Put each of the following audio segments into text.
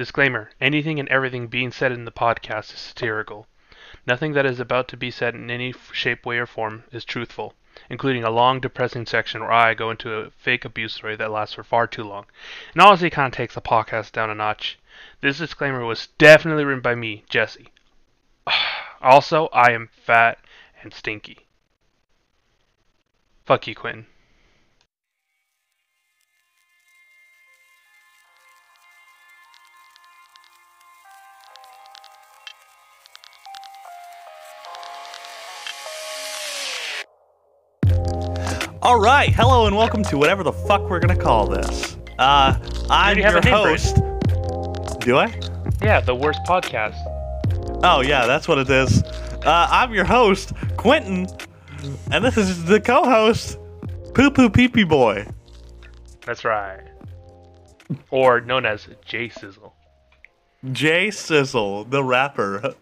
Disclaimer Anything and everything being said in the podcast is satirical. Nothing that is about to be said in any shape, way, or form is truthful, including a long, depressing section where I go into a fake abuse story that lasts for far too long. And honestly, kind of takes the podcast down a notch. This disclaimer was definitely written by me, Jesse. Also, I am fat and stinky. Fuck you, Quentin. All right, hello and welcome to whatever the fuck we're gonna call this. Uh, I'm have your a name for it. host. Do I? Yeah, the worst podcast. Oh yeah, that's what it is. Uh, I'm your host, Quentin, and this is the co-host, Poo Poo Pee Pee Boy. That's right. Or known as J Sizzle. Jay Sizzle, the rapper.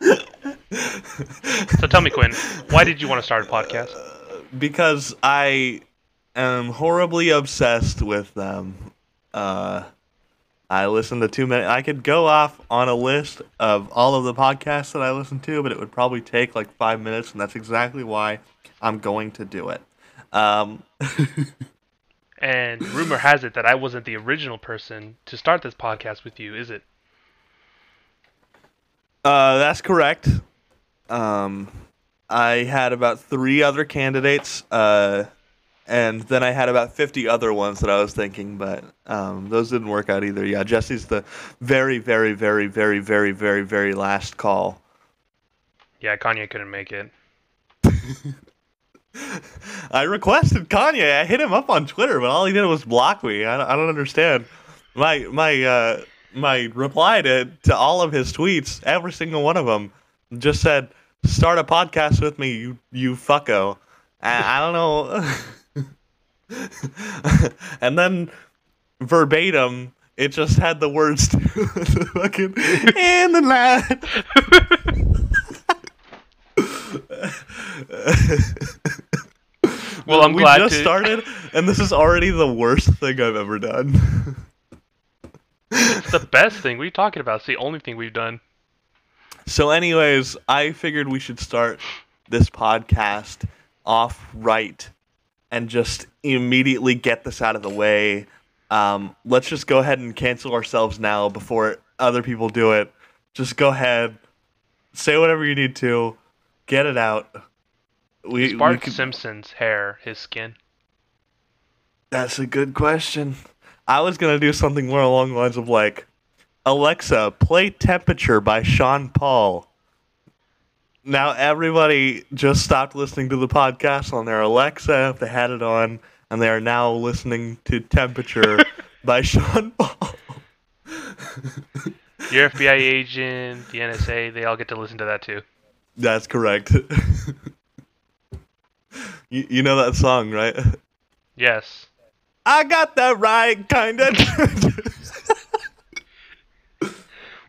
So tell me, Quinn, why did you want to start a podcast? because I am horribly obsessed with them. Uh, I listen to too many. I could go off on a list of all of the podcasts that I listen to, but it would probably take like five minutes, and that's exactly why I'm going to do it. Um, And rumor has it that I wasn't the original person to start this podcast with you, is it? Uh, that's correct. Um, I had about three other candidates, uh, and then I had about 50 other ones that I was thinking, but um, those didn't work out either. Yeah, Jesse's the very, very, very, very, very, very, very last call. Yeah, Kanye couldn't make it. I requested Kanye. I hit him up on Twitter, but all he did was block me. I don't, I don't understand. My my uh, my reply to to all of his tweets, every single one of them, just said, "Start a podcast with me, you you fucko." And I don't know. and then verbatim, it just had the words to fucking in the night. Well, I'm glad we glad just to- started, and this is already the worst thing I've ever done. It's the best thing. What are you talking about? It's the only thing we've done. so, anyways, I figured we should start this podcast off right and just immediately get this out of the way. Um, let's just go ahead and cancel ourselves now before other people do it. Just go ahead, say whatever you need to, get it out. We, Is we Bart could- Simpson's hair his skin? That's a good question. I was gonna do something more along the lines of like, Alexa, play "Temperature" by Sean Paul. Now everybody just stopped listening to the podcast on their Alexa if they had it on, and they are now listening to "Temperature" by Sean Paul. Your FBI agent, the NSA, they all get to listen to that too. That's correct. you, you know that song, right? Yes. I got the right kind of.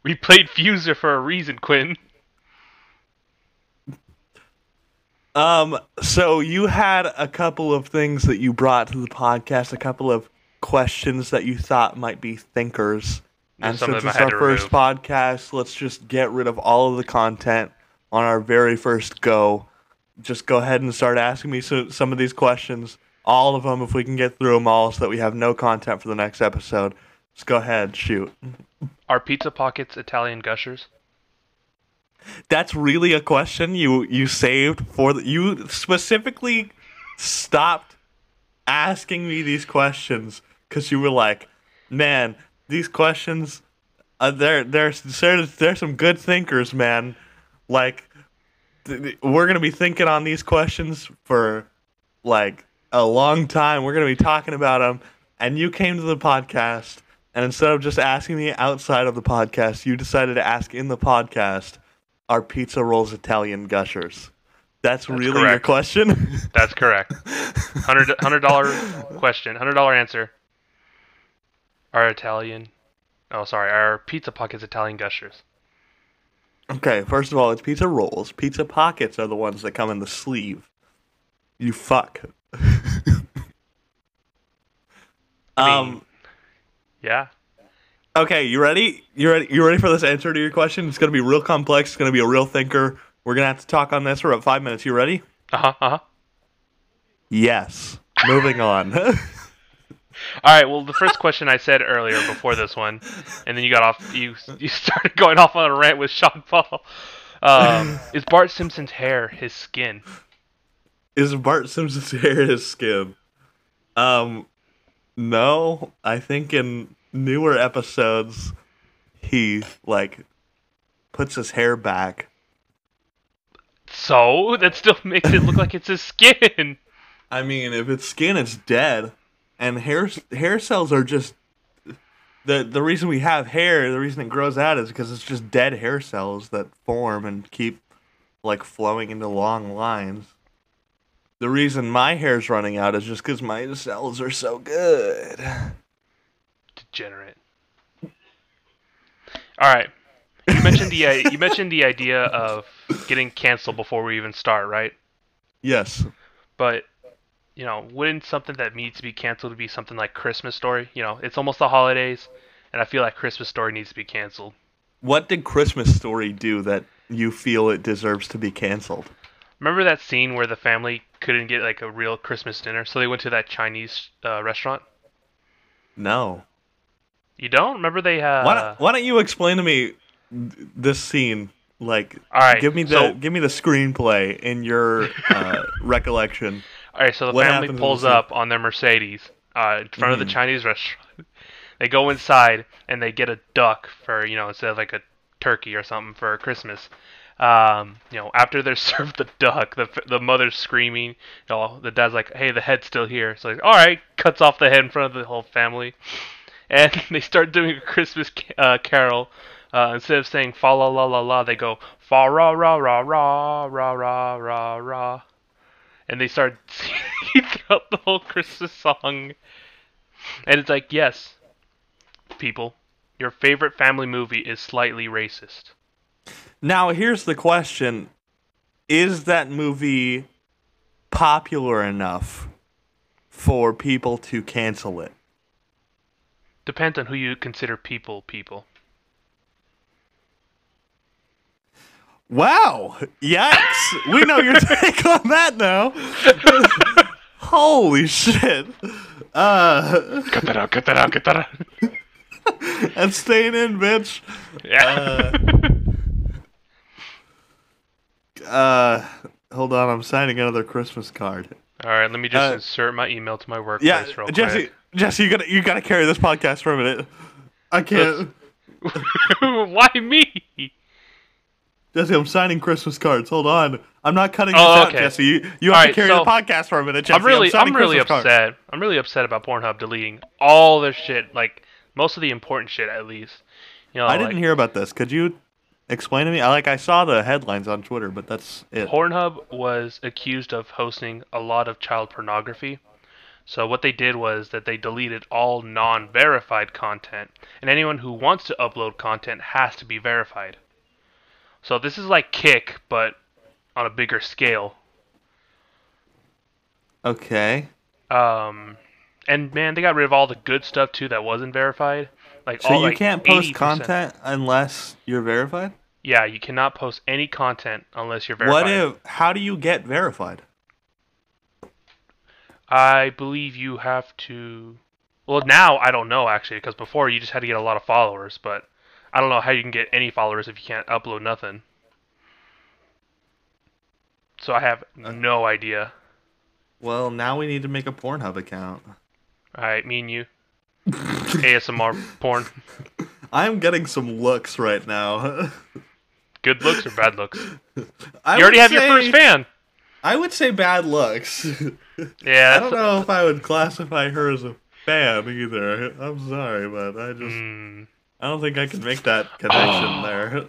We played Fuser for a reason, Quinn. Um, so you had a couple of things that you brought to the podcast, a couple of questions that you thought might be thinkers. There's and since it's our first remove. podcast, let's just get rid of all of the content on our very first go. Just go ahead and start asking me so, some of these questions, all of them, if we can get through them all, so that we have no content for the next episode. Just go ahead, shoot. Are Pizza Pockets Italian gushers? That's really a question you you saved for the, you specifically stopped asking me these questions because you were like, man, these questions, uh, they're they're they're they're some good thinkers, man. Like, th- th- we're gonna be thinking on these questions for like a long time. We're gonna be talking about them, and you came to the podcast, and instead of just asking me outside of the podcast, you decided to ask in the podcast. Are pizza rolls Italian gushers? That's, really your question. That's correct. Hundred hundred dollar question. Hundred dollar answer. Are Italian? Oh, sorry. Are Pizza Pockets Italian gushers? Okay, first of all, it's pizza rolls. Pizza pockets are the ones that come in the sleeve. You fuck. I um, mean, Yeah. Okay, you ready? You ready? You ready for this answer to your question? It's gonna be real complex. It's gonna be a real thinker. We're gonna have to talk on this for about five minutes. You ready? Uh huh. Uh huh. Yes. Moving on. All right. Well, the first question I said earlier before this one, and then you got off. You you started going off on a rant with Sean Paul. Um, is Bart Simpson's hair his skin? Is Bart Simpson's hair his skin? Um, no. I think in newer episodes, he like puts his hair back. So that still makes it look like it's his skin. I mean, if it's skin, it's dead, and hair hair cells are just the the reason we have hair. The reason it grows out is because it's just dead hair cells that form and keep like flowing into long lines. The reason my hair's running out is just because my cells are so good. Degenerate. All right. You mentioned the uh, you mentioned the idea of getting canceled before we even start, right? Yes. But you know, wouldn't something that needs to be canceled be something like Christmas Story? You know, it's almost the holidays, and I feel like Christmas Story needs to be canceled. What did Christmas Story do that you feel it deserves to be canceled? Remember that scene where the family couldn't get like a real Christmas dinner, so they went to that Chinese uh, restaurant? No. You don't remember they uh why, don't, why don't you explain to me this scene? Like, All right, give me the so- give me the screenplay in your uh, recollection. All right, so the What family pulls the up on their Mercedes uh, in front of the Mhm. Chinese restaurant. They go inside and they get a duck for you know instead of like a turkey or something for Christmas. Um, you know, after they're served the duck, the the mother's screaming. You know, the dad's like, "Hey, the head's still here." So like, all right, cuts off the head in front of the whole family, and they start doing a Christmas uh, carol. Uh, instead of saying fa la la la la, they go fa ra ra ra ra ra ra ra ra and they start singing throughout the whole Christmas song. And it's like, yes, people, your favorite family movie is slightly racist. Now, here's the question: Is that movie popular enough for people to cancel it? Depends on who you consider people. People. Wow! Yikes! we know your take on that now. Holy shit! Uh, Cut that out. Cut that out. Cut that out. and staying in, bitch. Yeah. Uh, hold on, I'm signing another Christmas card. All right. Let me just uh, insert my email to my workplace Yeah, real Jesse, quick. Jesse, you gotta you gotta carry this podcast for a minute. I can't. Why me? Jesse, I'm signing Christmas cards. Hold on. I'm not cutting Oh, this out. Jesse. You, you have to carry so- the podcast for a minute, Jesse. I'm really, signing I'm really Christmas cards. upset. I'm really upset about Pornhub deleting all their shit, like most of the important shit, at least. You know, I didn't hear about this. Could you explain to me? I like I saw the headlines on Twitter, but that's it. Pornhub was accused of hosting a lot of child pornography. So what they did was that they deleted all non-verified content, and anyone who wants to upload content has to be verified. So this is like Kick, but on a bigger scale. Okay. Um, and man, they got rid of all the good stuff too that wasn't verified. Like So all, you like, can't post 80%. content unless you're verified? Yeah, you cannot post any content unless you're verified. What if how do you get verified? I believe you have to. Well, now I don't know actually, because before you just had to get a lot of followers, but I don't know how you can get any followers if you can't upload nothing. So I have Uh. no idea. Well, now we need to make a Pornhub account. All right, me and you. ASMR porn. I'm getting some looks right now. Good looks or bad looks? I You already would have your first fan. I would say bad looks. Yeah. I don't know if I would classify her as a fan either. I'm sorry, but I just Hmm. I don't think I can make that connection there.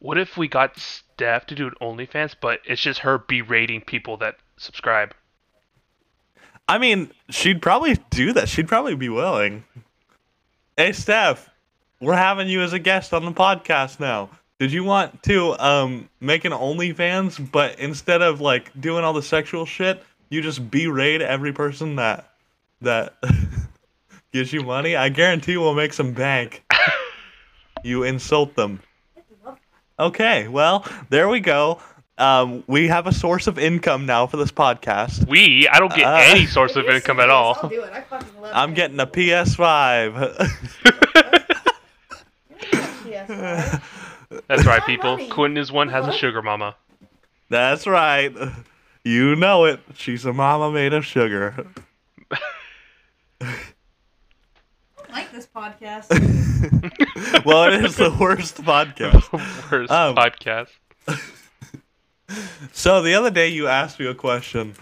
What if we got Steph to do an OnlyFans, but it's just her berating people that subscribe? I mean, she'd probably do that. She'd probably be willing. Hey, Steph, we're having you as a guest on the podcast now. Did you want to um make an OnlyFans, but instead of like doing all the sexual shit, you just berate every person that that gives you money, I guarantee we'll make some bank. you insult them. Okay, well, there we go. Um, we have a source of income now for this podcast. We? I don't get Uh, any source of income at all. I'll do it. I fucking love I'm it. getting a PS5. PS5. That's right, people. money. Quentin is one has a sugar mama. That's right. You know it. She's a mama made of sugar. I like this podcast. well, it is the worst podcast. Worst Um, podcast. So the other day you asked me a question,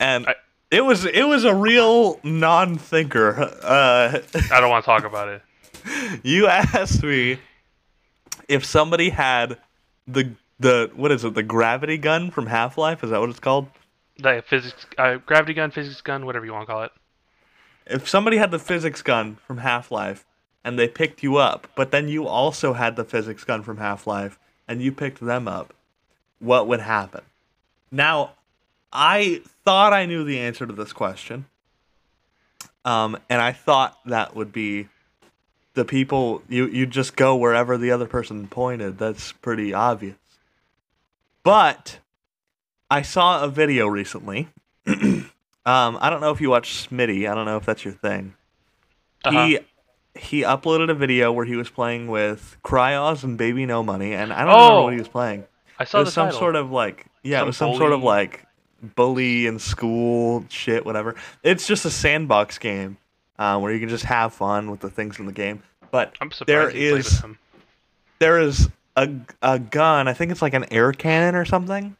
and I- it was it was a real non-thinker. Uh, I don't want to talk about it. you asked me if somebody had the the what is it the gravity gun from Half Life? Is that what it's called? The physics, uh, gravity gun, physics gun, whatever you want to call it. If somebody had the physics gun from Half Life and they picked you up, but then you also had the physics gun from Half Life and you picked them up, what would happen? Now, I thought I knew the answer to this question. Um, and I thought that would be the people you you just go wherever the other person pointed. That's pretty obvious. But I saw a video recently. um, I don't know if you watch Smitty. I don't know if that's your thing. Uh-huh. He he uploaded a video where he was playing with Kryoz and Baby No Money, and I don't Oh, remember what he was playing. I It saw was the some title. sort of like yeah, Some it was some sort of bully. like bully in school shit, whatever. It's just a sandbox game uh, where you can just have fun with the things in the game. But I'm surprised there is there is a a gun. I think it's like an air cannon or something.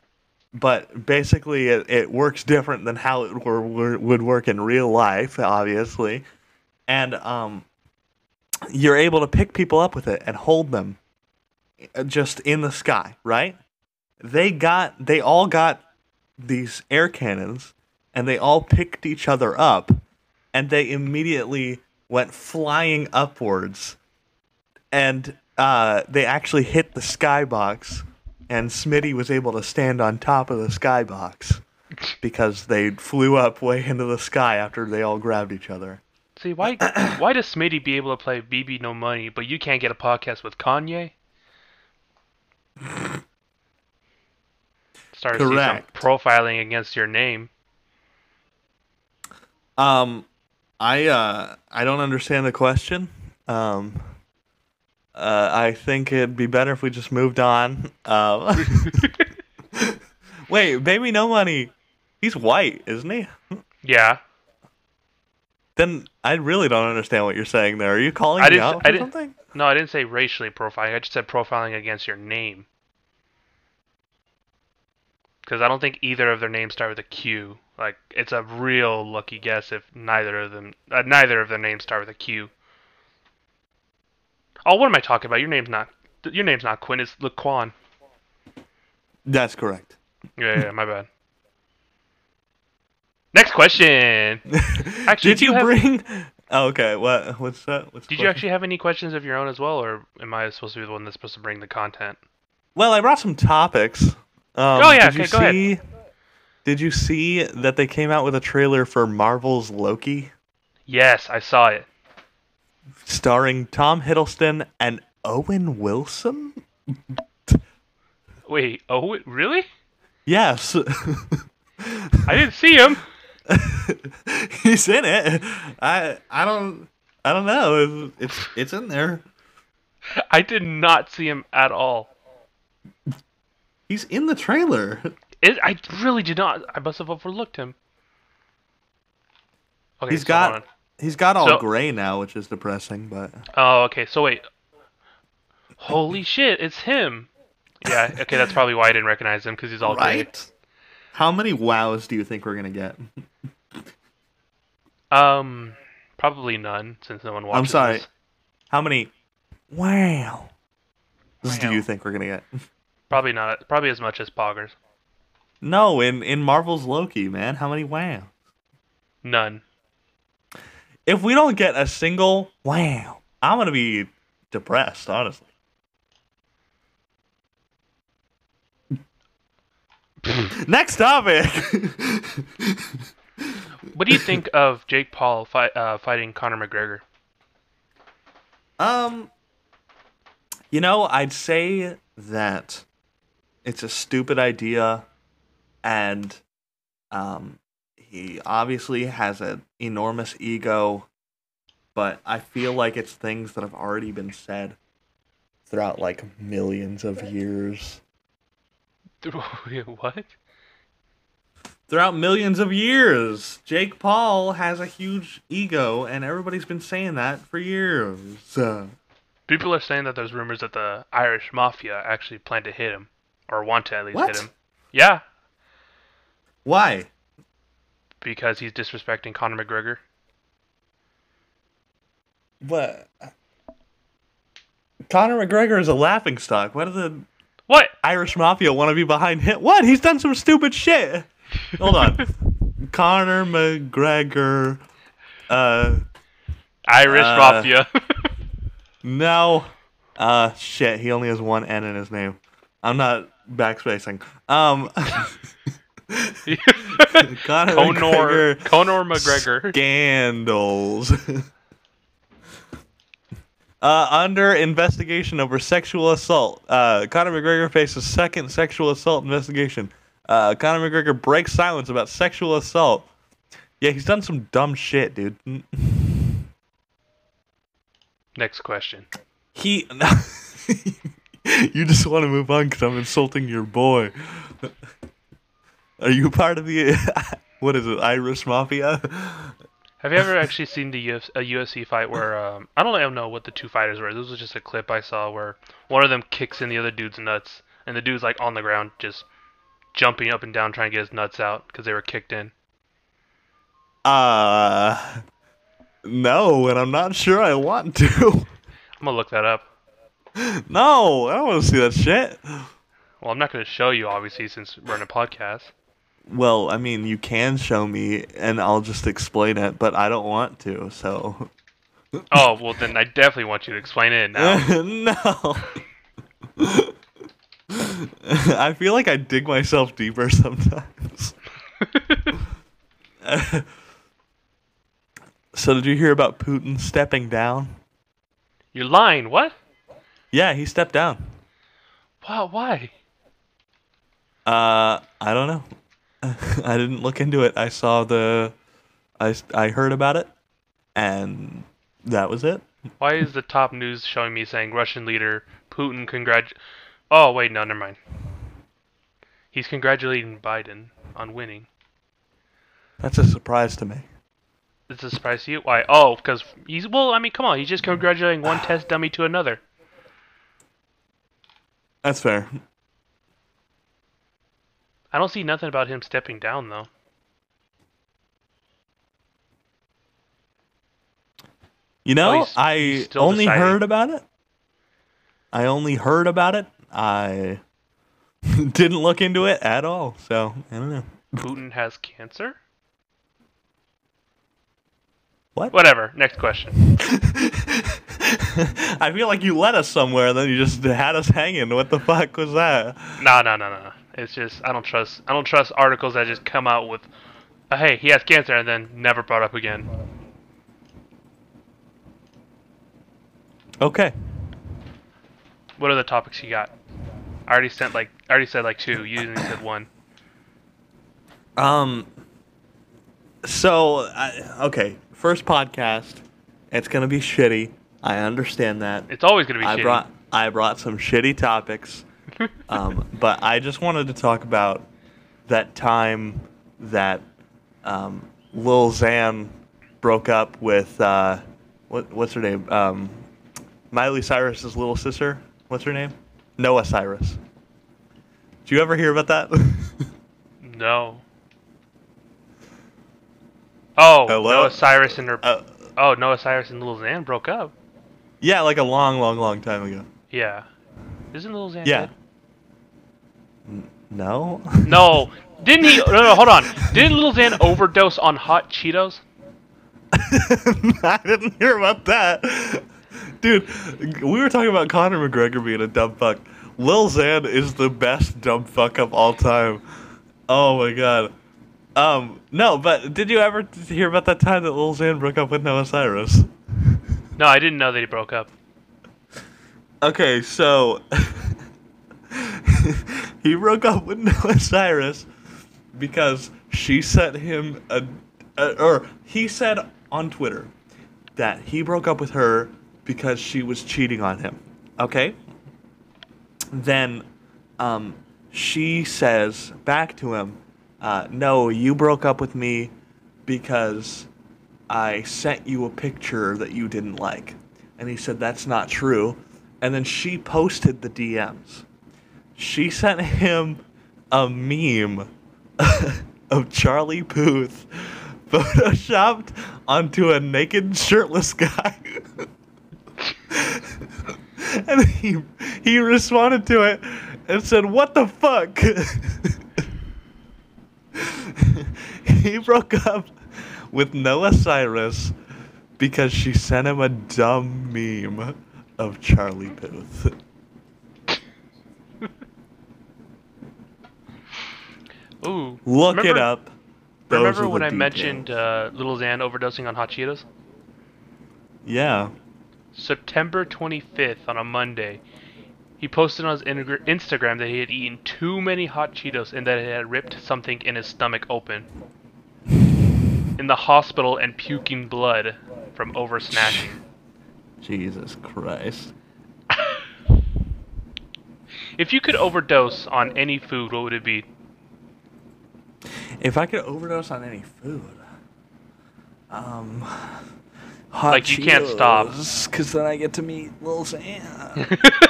But basically, it, it works different than how it were, were, would work in real life, obviously. And um, you're able to pick people up with it and hold them uh, just in the sky, right? They got they all got these air cannons, and they all picked each other up, and they immediately went flying upwards and uh, they actually hit the skybox, and Smitty was able to stand on top of the skybox because they flew up way into the sky after they all grabbed each other. See, why why does Smitty be able to play BB No Money, but you can't get a podcast with Kanye? Started to see some Correct. profiling against your name. Um, I uh, I don't understand the question. Um, uh, I think it'd be better if we just moved on. Um, wait, baby, no money. He's white, isn't he? Yeah, Then I really don't understand what you're saying there. Are you calling I me out didn't- something? no, I didn't say racially profiling. I just said profiling against your name. Because I don't think either of their names start with a Q. Like it's a real lucky guess if neither of them, uh, neither of their names start with a Q. Oh, what am I talking about? Your name's not. Your name's not Quinn. It's Laquan. That's correct. Yeah, yeah, my bad. Next question. Actually, did you you have- bring? Oh, okay. What? What's that? What's Did you actually have any questions of your own as well, or am I supposed to be the one that's supposed to bring the content? Well, I brought some topics. Um, Oh, yeah, Did you okay, go ahead. see? Did you see that they came out with a trailer for Marvel's Loki, Yes, I saw it. starring Tom Hiddleston and Owen Wilson? Wait, oh, really? Yes, I didn't see him. he's in it. I I don't I don't know. It's, it's in there. I did not see him at all. He's in the trailer. It, I really did not. I must have overlooked him. Okay, He's so got-. He's got all So- gray now, which is depressing. But Oh, okay. So wait. Holy shit! It's him. Yeah. Okay, that's probably why I didn't recognize him because he's all gray. How many wows do you think we're gonna get? Um, probably none since no one watches. I'm sorry. this. How many wow do you think we're gonna get? Probably not. Probably as much as Poggers. No, in in Marvel's Loki, man. How many wow? None. If we don't get a single wow, I'm gonna be depressed, honestly. Next topic. What do you think of Jake Paul fight, uh, fighting Conor McGregor? Um, you know, I'd say that it's a stupid idea, and um, he obviously has an enormous ego, but I feel like it's things that have already been said throughout like millions of years. what? Throughout millions of years, Jake Paul has a huge ego, and everybody's been saying that for years. Uh, People are saying that there's rumors that the Irish mafia actually planned to hit him, or want to at least What? hit him. Yeah, why? because he's disrespecting Conor McGregor. What? Conor McGregor is a laughing stock. Why do the What? Irish Mafia want to be behind him? What? He's done some stupid shit. Hold on. Conor McGregor. Uh, Irish Uh, mafia. no. Uh, shit. He only has one N in his name. I'm not backspacing. Um, Conor Conor McGregor Conor McGregor. scandals. uh, under investigation over sexual assault, uh, Conor McGregor faces second sexual assault investigation. Uh, Conor McGregor breaks silence about sexual assault. Yeah, he's done some dumb shit, dude. Next question. He. you just want to move on because I'm insulting your boy. Are you part of the. what is it, Irish Mafia? Have you ever actually seen the Uf- a UFC fight where um, I don't even know what the two fighters were. This was just a clip I saw where one of them kicks in the other dude's nuts, and the dude's like on the ground just jumping up and down trying to get his nuts out because they were kicked in. Uh. No, and I'm not sure I want to. I'm gonna look that up. no, I don't want to see that shit. Well, I'm not gonna show you obviously since we're in a podcast. Well, I mean, you can show me, and I'll just explain it, but I don't want to, so. Oh well, then I definitely want you to explain it now. no. I feel like I dig myself deeper sometimes. so, did you hear about Putin stepping down? You're lying. What? Yeah, he stepped down. Wow. Why? Uh, I don't know. I didn't look into it. I saw the, I I heard about it, and that was it. Why is the top news showing me saying Russian leader Putin congrat? Oh wait, no, never mind. He's congratulating Biden on winning. That's a surprise to me. It's a surprise to you. Why? Oh, because he's well. I mean, come on. He's just congratulating one test dummy to another. That's fair. I don't see nothing about him stepping down though. You know, Oh, he's- I he's only deciding. heard about it. I only heard about it. I didn't look into it at all. So I don't know. Putin has cancer. What? Whatever. Next question. I feel like you led us somewhere, and then you just had us hanging. What the fuck was that? No, no, no, no. no. It's just I don't trust. I don't trust articles that just come out with, uh, "Hey, he has cancer," and then never brought up again. Okay. What are the topics you got? I already sent like I already said like two. You only said one. Um. So, I, okay, first podcast. It's gonna be shitty. I understand that. It's always gonna be I shitty. brought I brought some shitty topics. um, but I just wanted to talk about that time that um, Lil Xan broke up with uh, what what's her name? Um, Miley Cyrus's little sister. What's her name? Noah Cyrus. Did you ever hear about that? No. Oh, Hello? Noah Cyrus and her. uh, Oh, Noah Cyrus and Lil Xan broke up. yeah, like a long, long, long time ago. Yeah. Isn't Lil Xan Yeah. dead? No. No. Didn't he? No, no, hold on. Didn't Lil Xan overdose on hot Cheetos? I didn't hear about that. Dude, we were talking about Conor McGregor being a dumb fuck. Lil Xan is the best dumb fuck of all time. Oh my god. Um, no, but did you ever hear about that time that Lil Xan broke up with Noah Cyrus? No, I didn't know that he broke up. Okay, so he broke up with Noah Cyrus because she sent him a, a, or he said on Twitter that he broke up with her because she was cheating on him. Okay? Then um she says back to him, uh, no, you broke up with me because I sent you a picture that you didn't like. And he said, That's not true. And then she posted the DMs. She sent him a meme of Charlie Puth photoshopped onto a naked shirtless guy. and he he responded to it and said, "What the fuck?" he broke up with Noah Cyrus because she sent him a dumb meme of Charlie Puth. Ooh. Look it up. Those Remember when I mentioned uh, Little Xan overdosing on hot Cheetos? Yeah. September 25th on a Monday, he posted on his Instagram that he had eaten too many hot Cheetos and that it had ripped something in his stomach open. In the hospital and puking blood from over snatching. Jesus Christ. If you could overdose on any food, what would it be? If I could overdose on any food, um, hot Like, you can't stop. because then I get to meet Lil Xan.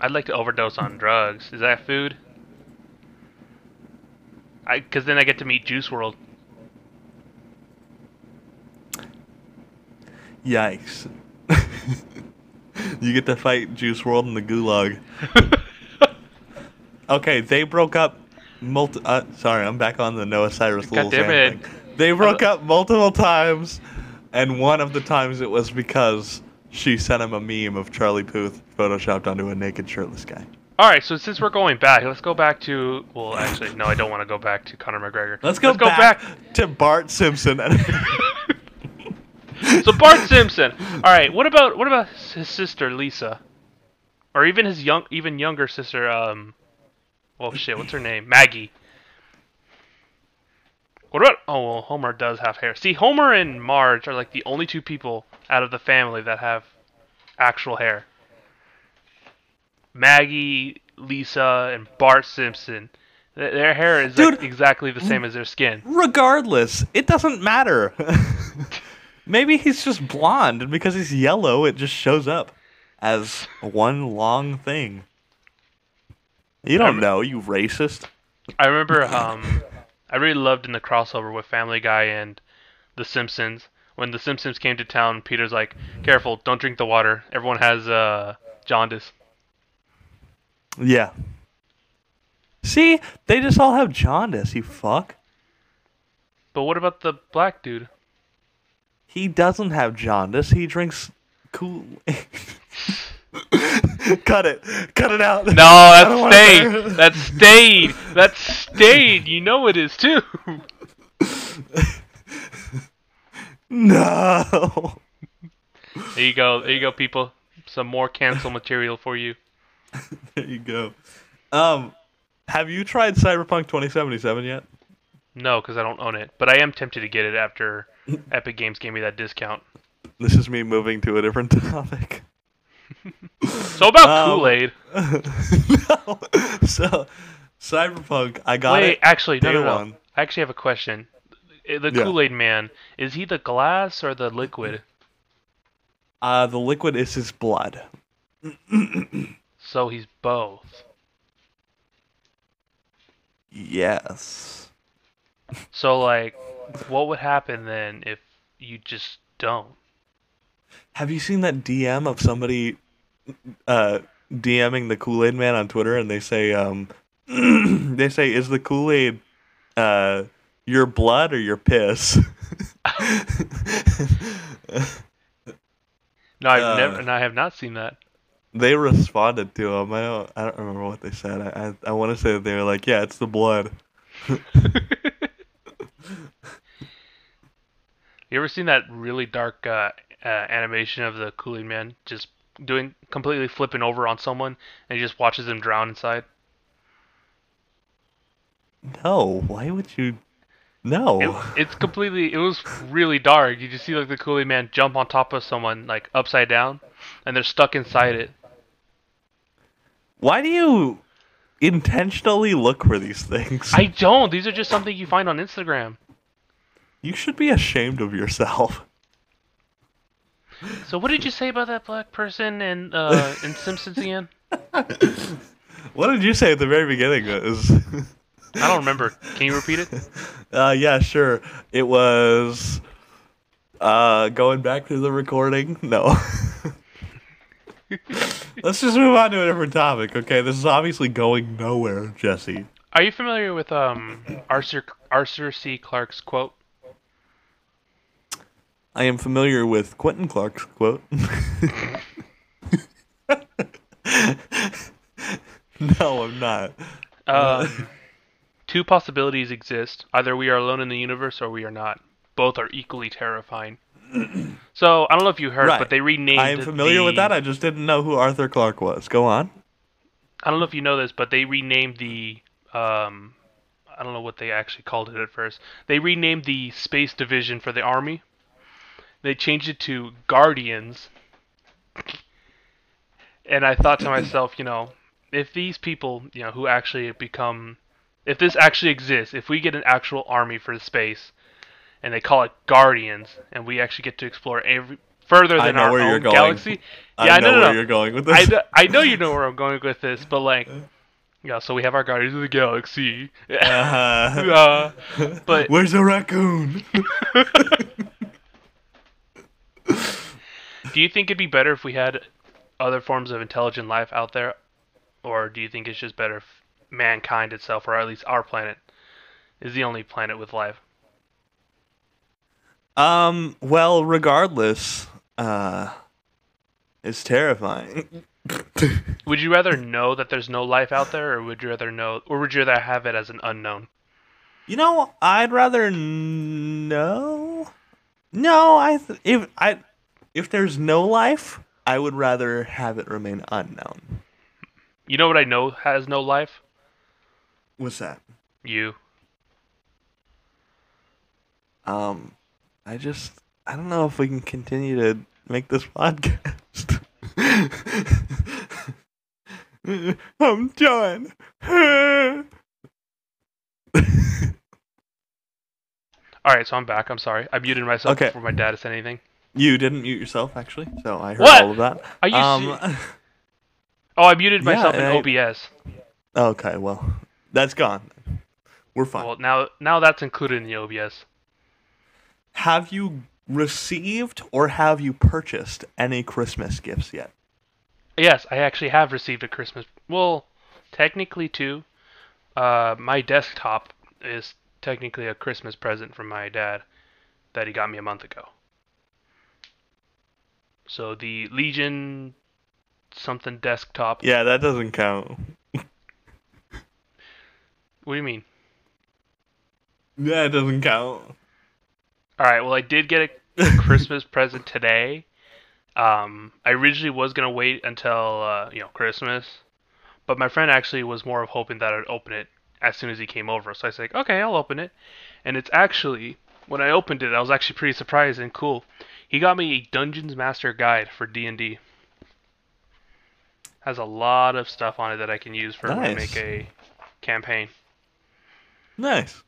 I'd like to overdose on drugs. Is that food? I, cause then I get to meet Juice WRLD. Yikes. you get to fight Juice WRLD in the gulag. Okay, they broke up. Multi- uh, sorry, I'm back on the Noah Cyrus God Lil damn. They broke up multiple times, and one of the times it was because she sent him a meme of Charlie Puth photoshopped onto a naked shirtless guy. All right, so since we're going back, let's go back to. Well, actually, no, I don't want to go back to Conor McGregor. Let's go, go back, to Bart Simpson. so Bart Simpson. All right, what about what about his sister Lisa, or even his young, even younger sister? Um, well, shit, what's her name? Maggie. What about? Oh, well, Homer does have hair. See, Homer and Marge are like the only two people out of the family that have actual hair. Maggie, Lisa, and Bart Simpson. th- Their hair is like, exactly the same as their skin. Regardless, it doesn't matter. Maybe he's just blonde, and because he's yellow, it just shows up as one long thing. You don't know, you racist. I remember um I really loved in the crossover with Family Guy and The Simpsons. When The Simpsons came to town, Peter's like, "Careful, don't drink the water. Everyone has uh jaundice." Yeah. See, they just all have jaundice. You fuck. But what about the black dude? He doesn't have jaundice. He drinks cool. Cut it. Cut it out. No, that's stayed. That's stayed. That's stayed. You know it is too. No. There you go. There you go, people. Some more cancel material for you. There you go. Um, have you tried Cyberpunk 2077 yet? No, because I don't own it. But I am tempted to get it after Epic Games gave me that discount. This is me moving to a different topic. So about Um, Kool Aid. no. So, Cyberpunk, I got Wait, it. actually, no, no, no. one. I actually have a question. Uh, The Yeah. Kool Aid Man is he the glass or the liquid? Uh, the liquid is his blood. So he's both. Yes. So like, what would happen then if you just don't? Have you seen that DM of somebody uh, DMing the Kool Aid Man on Twitter, and they say, um, they say, is the Kool Aid uh, your blood or your piss? No, I've Uh. never. No, I have not seen that. they responded to him. I don't I don't remember what they said. I I, I want to say that they were like, yeah, it's the blood. You ever seen that really dark uh, uh, animation of the Kool-Aid Man just doing completely flipping over on someone and he just watches them drown inside? No, why would you? No. It, it's completely. It was really dark. You just see like the Kool-Aid Man jump on top of someone like upside down, and they're stuck inside it. Why do you intentionally look for these things? I don't. These are just something you find on Instagram. You should be ashamed of yourself. So what did you say about that black person in uh, in Simpsons again? What did you say at the very beginning? Is I don't remember. Can you repeat it? uh, yeah, sure. It was uh, going back to the recording. No. Let's just move on to a different topic. Okay, this is obviously going nowhere, Jesse. Are you familiar with um Arthur Arthur C. Clarke's quote? I am familiar with Quentin Clark's quote. no, I'm not. Um, two possibilities exist. Either we are alone in the universe or we are not. Both are equally terrifying. so I don't know if you heard, Right. but they renamed. I am familiar with that. I just didn't know who Arthur Clarke was. Go on. I don't know if you know this, but they renamed the. Um, I don't know what they actually called it at first. They renamed the space division for the army. They changed it to Guardians. And I thought to myself, you know, if these people, you know, who actually become, if this actually exists, if we get an actual army for space, and they call it Guardians, and we actually get to explore every further I than know our where you're own going. galaxy. I Yeah, know no, no, where no. you're going with I, this. I know you know where I'm going with this, but like, yeah. So we have our Guardians of the Galaxy. Uh-huh. Uh, but Where's the raccoon? do you think it'd be better if we had other forms of intelligent life out there, or do you think it's just better if mankind itself, or at least our planet, is the only planet with life? um. Well, regardless, uh, it's terrifying. Would you rather know that there's no life out there, or would you rather know, or would you rather have it as an unknown? You know, I'd rather know. No, I th- if I if there's no life, I would rather have it remain unknown. You know what I know has no life? What's that? You. Um, I just I don't know if we can continue to make this podcast. I'm done. All right, so I'm back. I'm sorry. I muted myself Okay. before my dad said anything. you didn't mute yourself, actually, so I heard What? all of that. Are you um, Oh, I muted Yeah, myself in I- OBS. okay, well, that's gone. We're fine. Well, now now that's included in the OBS. have you received or have you purchased any Christmas gifts yet? Yes, I actually have received a Christmas. Well, technically two. Uh, my desktop is technically a Christmas present from my dad that he got me a month ago. So the Legion something desktop. Yeah, that doesn't count. What do you mean? Yeah, it doesn't count. All right. Well, I did get a Christmas present today. Um, I originally was gonna wait until uh, you know Christmas, but my friend actually was more of hoping that I'd open it as soon as he came over. So I said, okay, I'll open it. And it's actually when I opened it, I was actually pretty surprised and cool. He got me a Dungeons Master guide for D and D. Has a lot of stuff on it that I can use for Nice. make a campaign. Nice.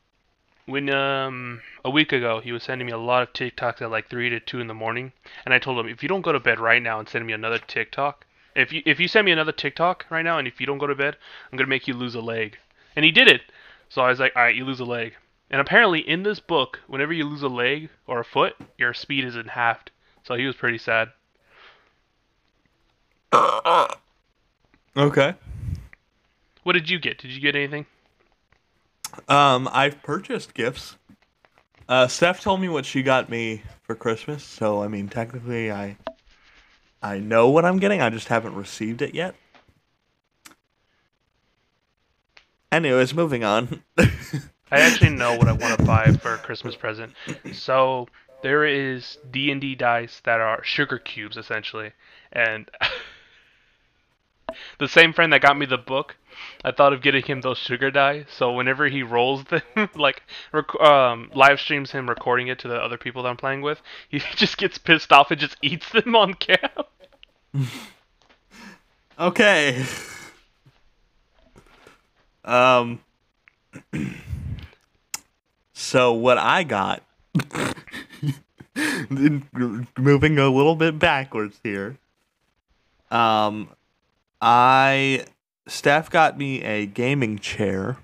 when um a week ago he was sending me a lot of TikToks at like three to two in the morning, and I told him if you don't go to bed right now and send me another TikTok, if you if you send me another TikTok right now and if you don't go to bed, I'm gonna make you lose a leg. And he did it. So I was like, all right, you lose a leg. And apparently in this book, whenever you lose a leg or a foot, your speed is in halved. So he was pretty sad. Okay. What did you get? Did you get anything? Um, I've purchased gifts. Uh, Steph told me what she got me for Christmas, so I mean, technically, I, I know what I'm getting. I just haven't received it yet. Anyways, moving on. I actually know what I want to buy for a Christmas present. So there is D and D dice that are sugar cubes essentially, and the same friend that got me the book, I thought of getting him those sugar die. So whenever he rolls them, like rec- um, live streams him recording it to the other people that I'm playing with, he just gets pissed off and just eats them on cam. okay. Um. So what I got, moving a little bit backwards here. Um, I Steph got me a gaming chair.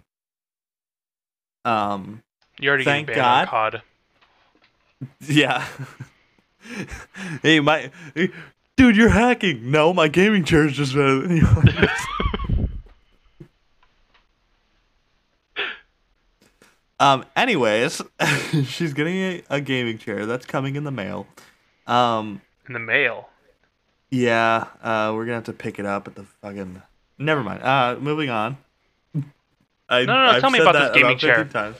Um, You already Thank getting God. COD. yeah. hey, my dude, you're hacking. No, my gaming chair is just better than yours. um. Anyways, she's getting a, a gaming chair that's coming in the mail. Um. In the mail. Yeah. Uh. We're gonna have to pick it up at the fucking. Never mind. Uh. Moving on. I, No, no, no, I've tell me about this that gaming chair. times.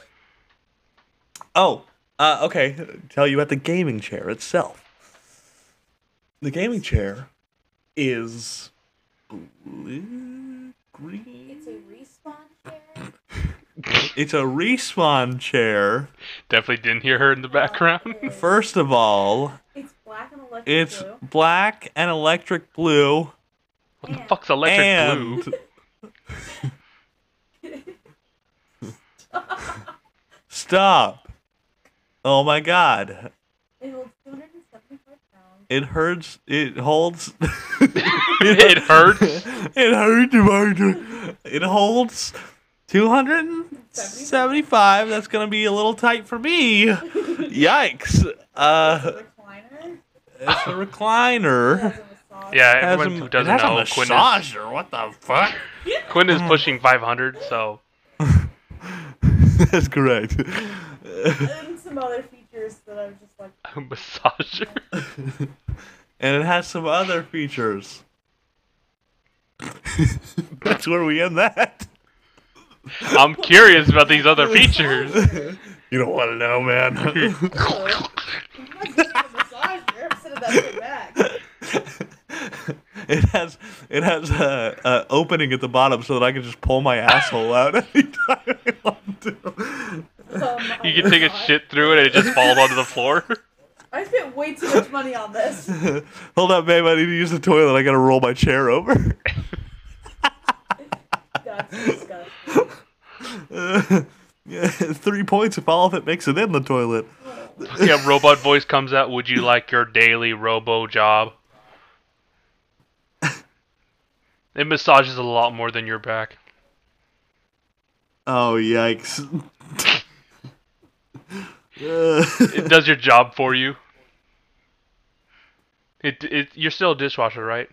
Oh. Uh. Okay. Tell you about the gaming chair itself. The gaming chair is blue, green. It's a respawn chair. It's a respawn chair. Definitely didn't hear her in the background. First of all, It's black and electric it's blue. black and electric blue, What the fuck's electric and blue? stop. Oh my god. It holds 275 pounds. It hurts. It holds. It hurts? It hurts. It holds 275. That's going to be a little tight for me. Yikes. Uh, it's a recliner. It has a massage. Yeah, has everyone a- who doesn't know, a Quinn is, massager. What the fuck? Quinn is pushing 500, so That's correct. And some other features that I'm just like, a massager. and it has some other features. That's where we end that. I'm curious about these other features. You don't want to know, man. so, I'm not getting a massager. I'm sending that shit back. It has it has a, a opening at the bottom so that I can just pull my asshole out anytime I want to. Oh You can take a shit through it and it just falls onto the floor. I spent way too much money on this. Hold up, babe. I need to use the toilet. I gotta roll my chair over. That's disgusting. yeah, three points if all of it makes it in the toilet. Yeah, robot voice comes out. Would you like your daily robo job? It massages a lot more than your back. Oh yikes! It does your job for you. It, it you're still a dishwasher, right?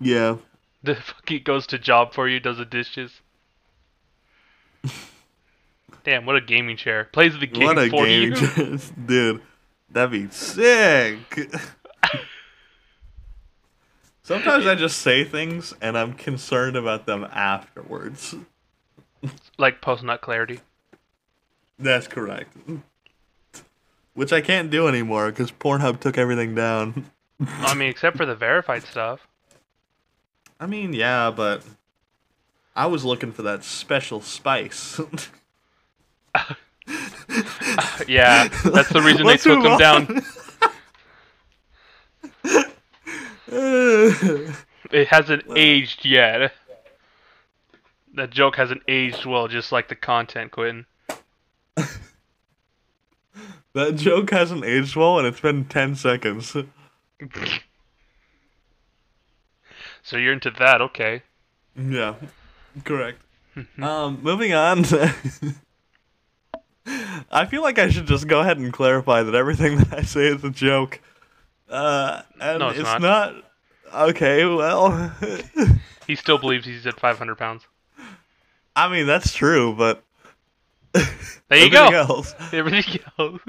yeah. The fuck it goes to job for you, does the dishes. Damn, what a gaming chair. Plays the game What a for game, you. dude. That'd be sick. Sometimes I just say things and I'm concerned about them afterwards. like post nut clarity. That's correct. Which I can't do anymore because Pornhub took everything down. I mean, except for the verified stuff. I mean, yeah, but I was looking for that special spice. Yeah, that's the reason they took them on. down. It hasn't aged yet. That joke hasn't aged well, just like the content, Quentin. that joke hasn't aged well, and it's been 10 seconds. So you're into that, okay? Yeah, correct. um, moving on. I feel like I should just go ahead and clarify that everything that I say is a joke. Uh, and No, it's it's not. not. Okay, well, He still believes he's at 500 pounds. I mean that's true, but There you everything go. else. Everything else.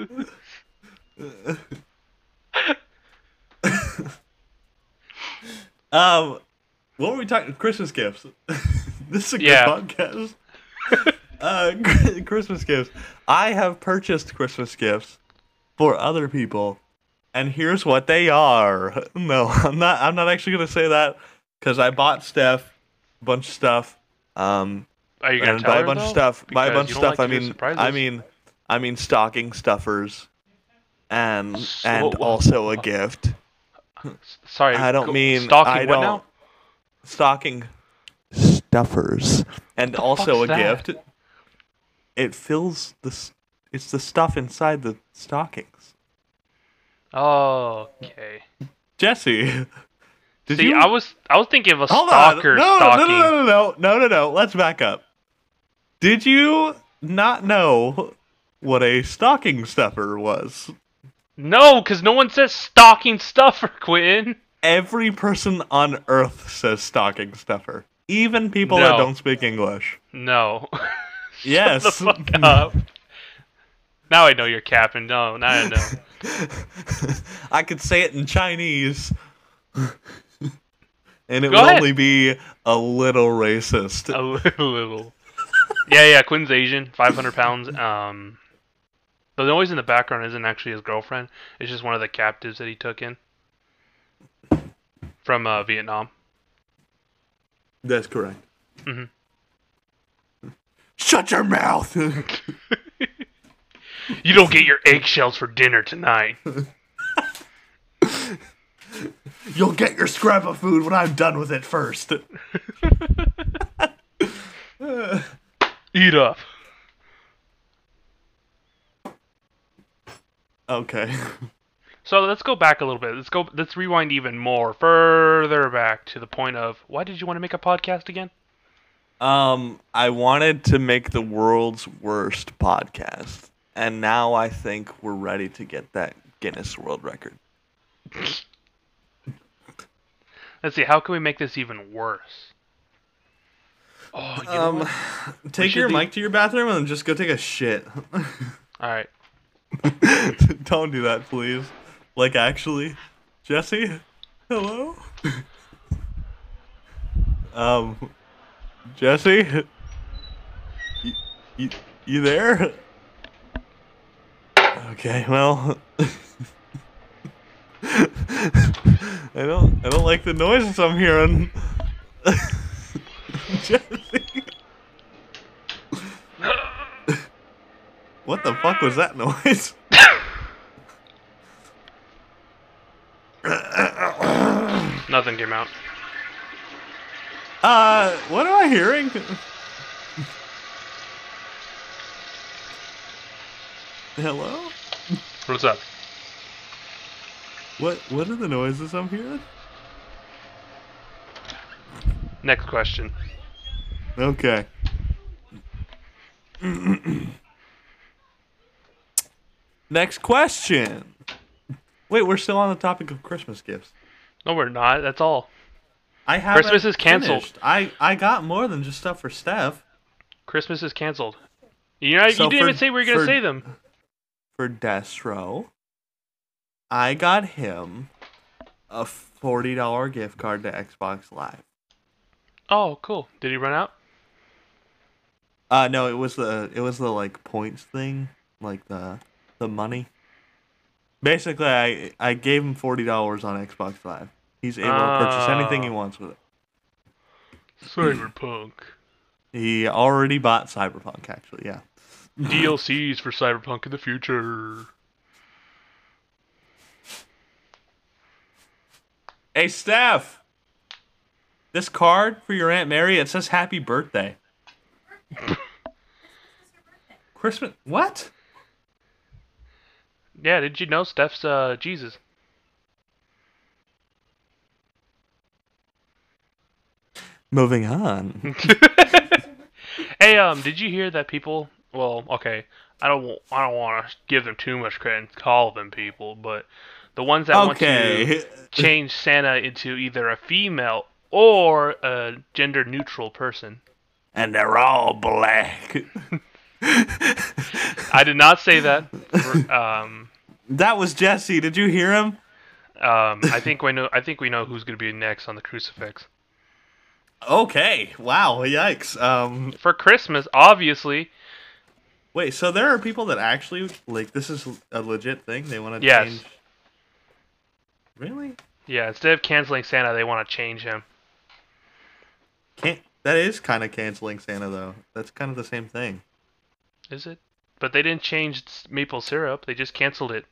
Um, what were we talking? Christmas gifts. this is a good Yeah. podcast. uh, Christmas gifts. I have purchased Christmas gifts for other people, and here's what they are. No, I'm not. I'm not actually gonna say that because I bought Steph a bunch of stuff. Um, Are you gonna and tell by her, a bunch of stuff, buy a bunch of stuff, like I mean, surprises. I mean, I mean stocking stuffers, and So- and also a gift. Sorry, I don't mean stocking. I what don't now? stocking stuffers, and also a that? gift. It fills the. It's the stuff inside the stockings. Oh, okay. Jesse, did See, you? I was I was thinking of a Hold stalker No, no, stalking. no, no, no, no, no, no, no. Let's back up. Did you not know what a stocking stuffer was? No, because no one says stocking stuffer, Quentin. Every person on Earth says stocking stuffer, even people that don't speak English. No. Yes. The fuck up. Now I know you're capping. No, now I know. I could say it in Chinese. and it Go would ahead. only be a little racist. A little, little. Yeah, yeah. Quinn's Asian, 500 pounds. Um, the noise in the background isn't actually his girlfriend. It's just one of the captives that he took in from uh, Vietnam. That's correct. Mhm. Shut your mouth. You don't get your eggshells for dinner tonight. You'll get your scrap of food when I'm done with it first. Eat up. Okay. So let's go back a little bit. Let's go. Let's rewind even more further back to the point of why did you want to make a podcast again? Um, I wanted to make the world's worst podcast, and now I think we're ready to get that Guinness World Record. Let's see. How can we make this even worse? Oh, you know Um, what? take your mic to your bathroom and just go take a shit. All right. Don't do that, please. Like, actually, Jesse, hello. um, Jesse, you, you, you there? Okay, well, I don't, I don't like the noises I'm hearing. What the fuck was that noise? Nothing came out. Uh, what am I hearing? Hello? What's up? What what are the noises I'm hearing? Next question. Okay. Next question. Wait, we're still on the topic of Christmas gifts. No, we're not. That's all. I have Christmas is canceled. I I got more than just stuff for Steph. Christmas is canceled. You know, So you didn't for- even say we were gonna for- say them. For Destro, I got him a forty dollar gift card to Xbox Live. Oh, cool. Did he run out? Uh no, it was the it was the like points thing, like the the money. Basically, I I gave him forty dollars on Xbox Live. He's able to purchase anything he wants with it. Cyberpunk. He already bought Cyberpunk, actually. Yeah. DLCs for Cyberpunk in the future. Hey, Steph. This card for your Aunt Mary, it says Happy Birthday. Christmas. What? Yeah, did you know Steph's uh Jesus? Moving on. Hey, um, did you hear that people? Well, okay, I don't, I don't want to give them too much credit and call them people, but the ones that want to change Santa into either a female or a gender neutral person. And they're all black. I did not say that. Um, That was Jesse. Did you hear him? Um, I think we know. I think we know who's going to be next on the crucifix Okay. Wow. Yikes. Um. for Christmas. Obviously, Wait. So there are people that actually like this is a legit thing. They want to Yes. change. Really? yeah. Instead of canceling Santa, they want to change him. Can't. That is kind of canceling Santa though. That's kind of the same thing. Is it? But they didn't change maple syrup. They just canceled it.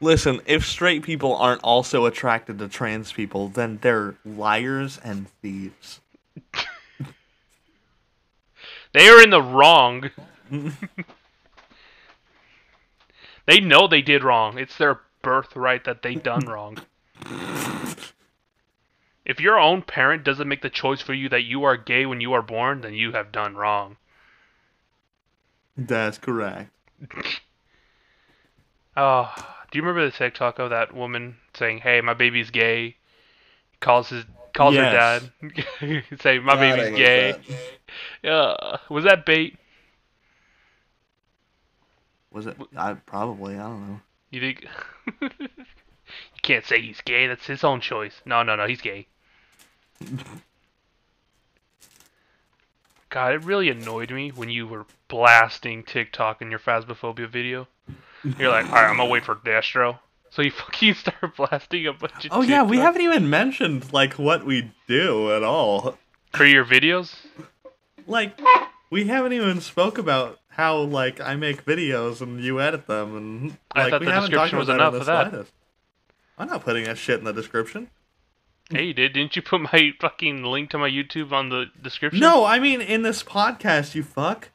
Listen, if straight people aren't also attracted to trans people, then they're liars and thieves. They are in the wrong. They know they did wrong. It's their birthright that they done wrong. If your own parent doesn't make the choice for you that you are gay when you are born, then you have done wrong. That's correct. Oh, do you remember the TikTok of that woman saying, "Hey, my baby's gay"? Calls his calls Yes. her dad. Say, "My God, baby's gay." that. Uh, was that bait? Was it? I probably. I don't know. You think? you can't say he's gay. That's his own choice. No, no, no. He's gay. God, it really annoyed me when you were blasting TikTok in your phasmophobia video. You're like, all right, I'm gonna wait for Destro. So you fucking start blasting a bunch of. Oh yeah, we haven't even mentioned like what we do at all. for your videos. Like we haven't even spoke about how like I make videos and you edit them and I like thought we the haven't description was enough that in of the that. slightest. I'm not putting that shit in the description. Hey, you did. Didn't you put my fucking link to my YouTube on the description? No, I mean in this podcast, you fuck.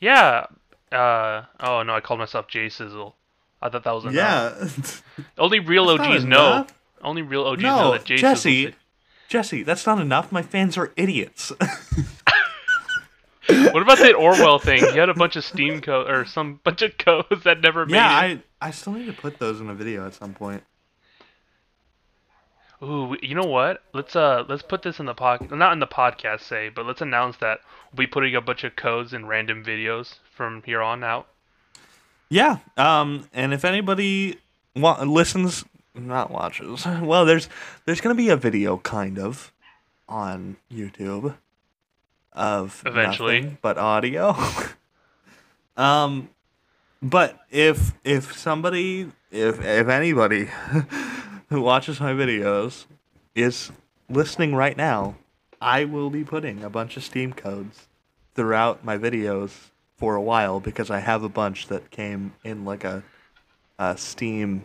Yeah. Uh. Oh no, I called myself Jay Sizzle. I thought that was enough. Yeah. Only real That's OGs know. Only real OGs know no, that Jay Jesse. Sizzle's Jesse, that's not enough. My fans are idiots. What about that Orwell thing? He had a bunch of Steam codes or some bunch of codes that never made yeah, it. I I still need to put those in a video at some point. Ooh, you know what? Let's uh let's put this in the pod not in the podcast say, but let's announce that we'll be putting a bunch of codes in random videos from here on out. Yeah. Um, and if anybody wa- listens, not watches, well, there's there's gonna be a video kind of on YouTube of Eventually. nothing but audio. um, but if if somebody if if anybody who watches my videos is listening right now, I will be putting a bunch of Steam codes throughout my videos for a while because I have a bunch that came in like a, a Steam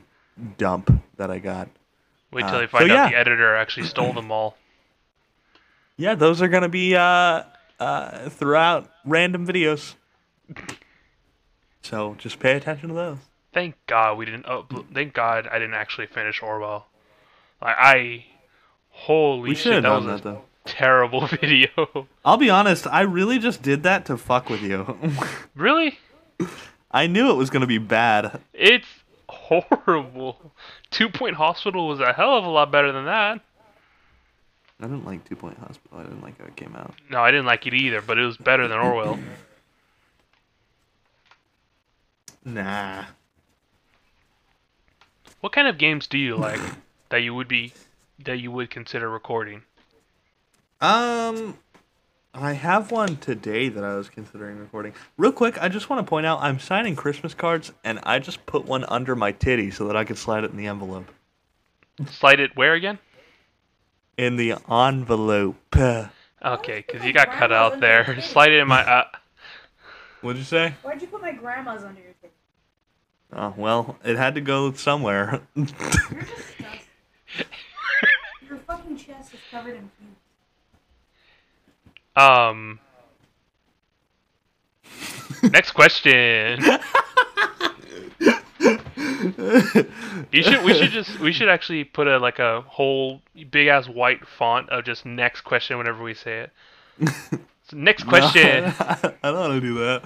dump that I got. Wait till Uh, they find so out yeah. the editor actually stole them all. Yeah, those are gonna be uh, uh, throughout random videos. So just pay attention to those. Thank God we didn't. Oh, thank God I didn't actually finish Orwell. Like I, holy We shit, that was that a though. terrible video. I'll be honest, I really just did that to fuck with you. really? I knew it was gonna be bad. It's horrible. Two Point Hospital was a hell of a lot better than that. I didn't like Two Point Hospital. I didn't like how it came out. No, I didn't like it either, but it was better than Orwell. Nah. What kind of games do you like that you would be that you would consider recording? Um, I have one today that I was considering recording. Real quick, I just want to point out I'm signing Christmas cards, and I just put one under my titty so that I could slide it in the envelope. Slide it where again? In the envelope. Okay, because you got cut out there. Slide it in my. Uh, What'd you say? Why'd you put my grandma's under your table? Oh well, it had to go somewhere. You're disgusting. Your fucking chest is covered in pee. um. Next question. You should. We should just. We should actually put a like a whole big ass white font of just next question whenever we say it. So next question. I don't want to do that.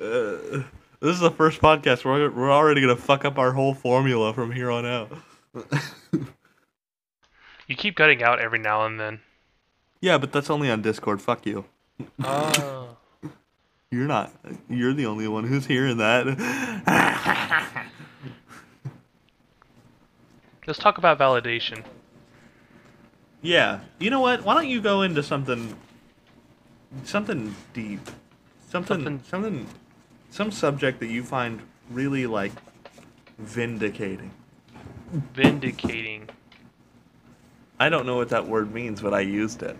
Uh, this is the first podcast. We're we're already gonna fuck up our whole formula from here on out. You keep cutting out every now and then. Yeah, but that's only on Discord. Fuck you. Oh. You're not. You're the only one who's hearing that. Let's talk about validation. Yeah. You know what? Why don't you go into something something deep. Something Something- something some subject that you find really like vindicating. Vindicating. I don't know what that word means, but I used it.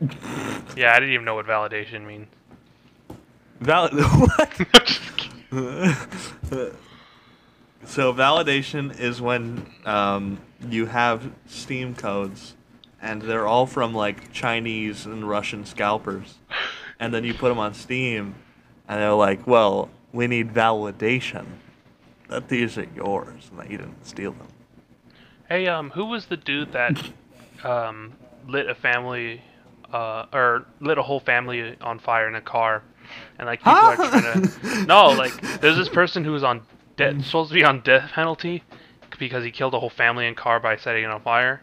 Yeah, I didn't even know what validation means. Valid what? So validation is when um, you have Steam codes, and they're all from like Chinese and Russian scalpers, and then you put them on Steam, and they're like, "Well, we need validation that these are yours and that you didn't steal them." Hey, um, who was the dude that um lit a family, uh, or lit a whole family on fire in a car, and like people are trying to. No, like there's this person who was on death, supposed to be on death penalty because he killed a whole family in car by setting it on fire.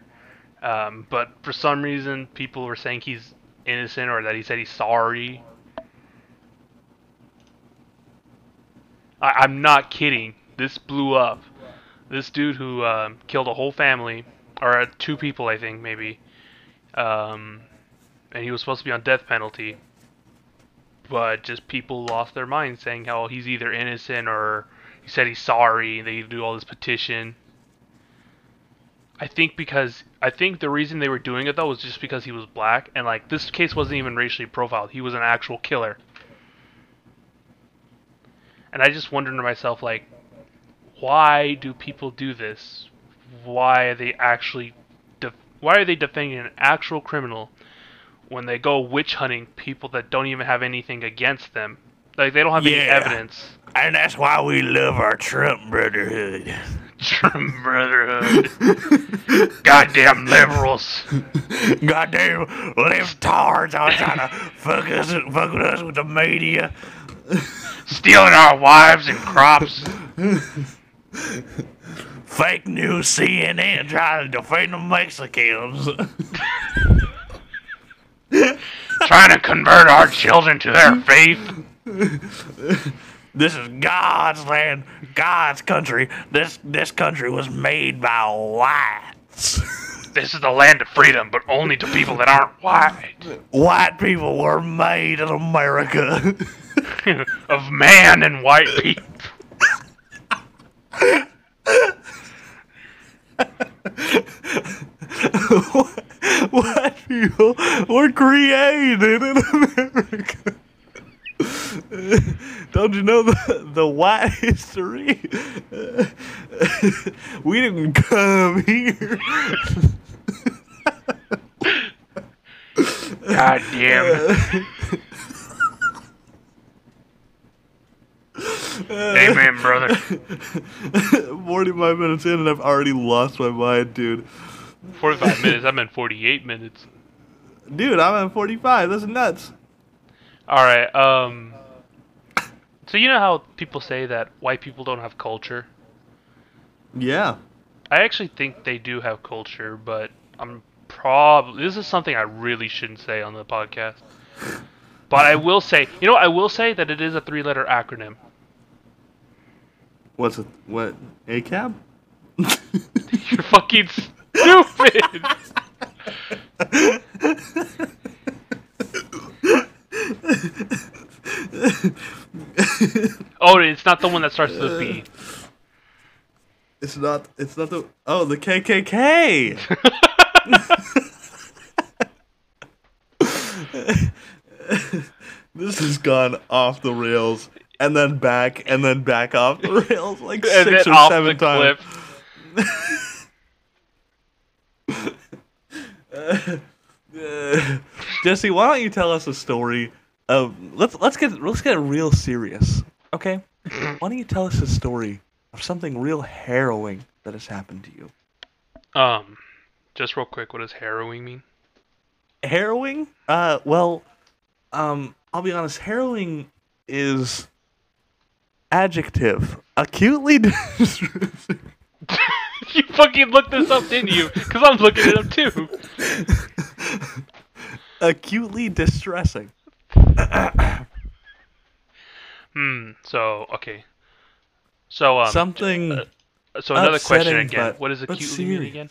Um, but for some reason, people were saying he's innocent or that he said he's sorry. I, I'm not kidding. This blew up. This dude who um, killed a whole family, or uh, two people, I think maybe, um, and he was supposed to be on death penalty, but just people lost their minds saying how he's either innocent or he said he's sorry. They do all this petition. I think because I think the reason they were doing it though was just because he was black, and like this case wasn't even racially profiled. He was an actual killer. And I just wondered to myself, like, why do people do this? Why are they actually, why are they defending an actual criminal when they go witch hunting people that don't even have anything against them? Like they don't have any evidence. And that's why we love our Trump brotherhood. Trump Brotherhood. Goddamn liberals. Goddamn liftards are trying to fuck us, fuck with us with the media. Stealing our wives and crops. Fake news CNN trying to defend the Mexicans. Trying to convert our children to their faith. this is God's land, God's country. This this country was made by whites. This is the land of freedom, but only to people that aren't white. White people were made in America. of man and white people. White people were created in America. Don't you know the, the white history? we didn't come here. God damn. Amen, brother. 45 minutes in and I've already lost my mind, dude. 45 minutes. I'm in 48 minutes. Dude, I'm at 45. That's nuts. All right. Um. So you know how people say that white people don't have culture? Yeah. I actually think they do have culture, but I'm probably this is something I really shouldn't say on the podcast. But I will say, you know, I will say that it is a three-letter acronym. What's it? What? ACAB? You're fucking stupid. oh, it's not the one that starts with B. It's not. It's not the. Oh, the KKK. this has gone off the rails, and then back, and then back off the rails like And six or seven times. Uh, Jesse, why don't you tell us a story let's let's get let's get real serious, okay? why don't you tell us a story of something real harrowing that has happened to you? Um, just real quick, what does harrowing mean? Harrowing? Uh, well, um, I'll be honest. Harrowing is adjective. Acutely distressing. you fucking looked this up, didn't you? Because I'm looking it up too. Acutely distressing. Hmm. So okay. So um. something. uh, So another question again. what does acutely mean again?